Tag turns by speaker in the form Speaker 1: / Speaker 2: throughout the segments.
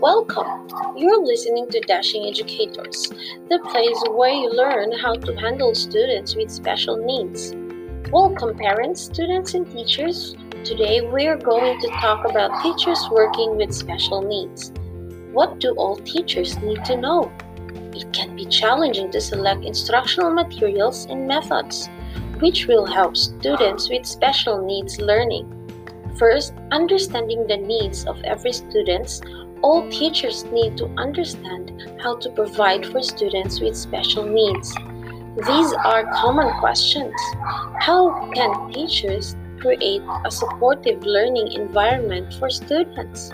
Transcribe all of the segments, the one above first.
Speaker 1: Welcome! You're listening to Dashing Educators, the place where you learn how to handle students with special needs. Welcome, parents, students, and teachers. Today we're going to talk about teachers working with special needs. What do all teachers need to know? It can be challenging to select instructional materials and methods, which will help students with special needs learning. First, understanding the needs of every student all teachers need to understand how to provide for students with special needs. These are common questions. How can teachers create a supportive learning environment for students?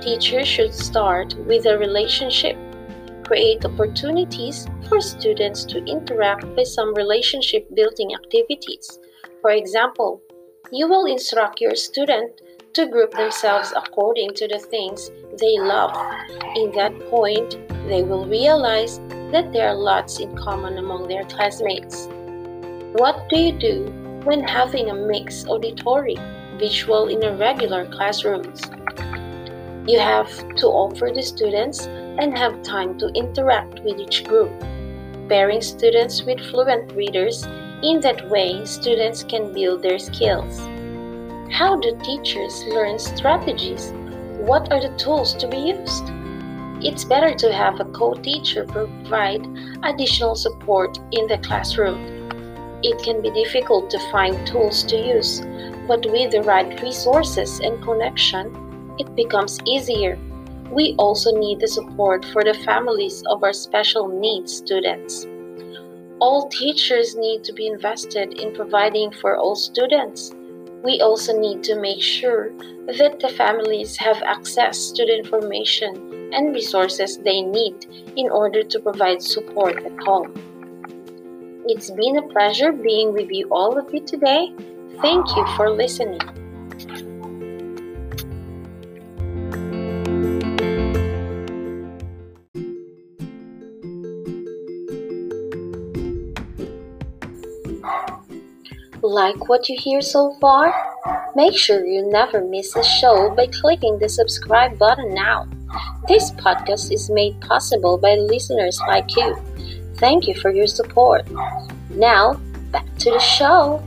Speaker 1: Teachers should start with a relationship. Create opportunities for students to interact with some relationship building activities. For example, you will instruct your student to group themselves according to the things they love. In that point, they will realize that there are lots in common among their classmates. What do you do when having a mixed auditory, visual in a regular classrooms? You have to offer the students and have time to interact with each group. Pairing students with fluent readers, in that way, students can build their skills. How do teachers learn strategies? What are the tools to be used? It's better to have a co teacher provide additional support in the classroom. It can be difficult to find tools to use, but with the right resources and connection, it becomes easier. We also need the support for the families of our special needs students. All teachers need to be invested in providing for all students we also need to make sure that the families have access to the information and resources they need in order to provide support at home. It's been a pleasure being with you all of you today. Thank you for listening. Like what you hear so far? Make sure you never miss a show by clicking the subscribe button now. This podcast is made possible by listeners like you. Thank you for your support. Now, back to the show.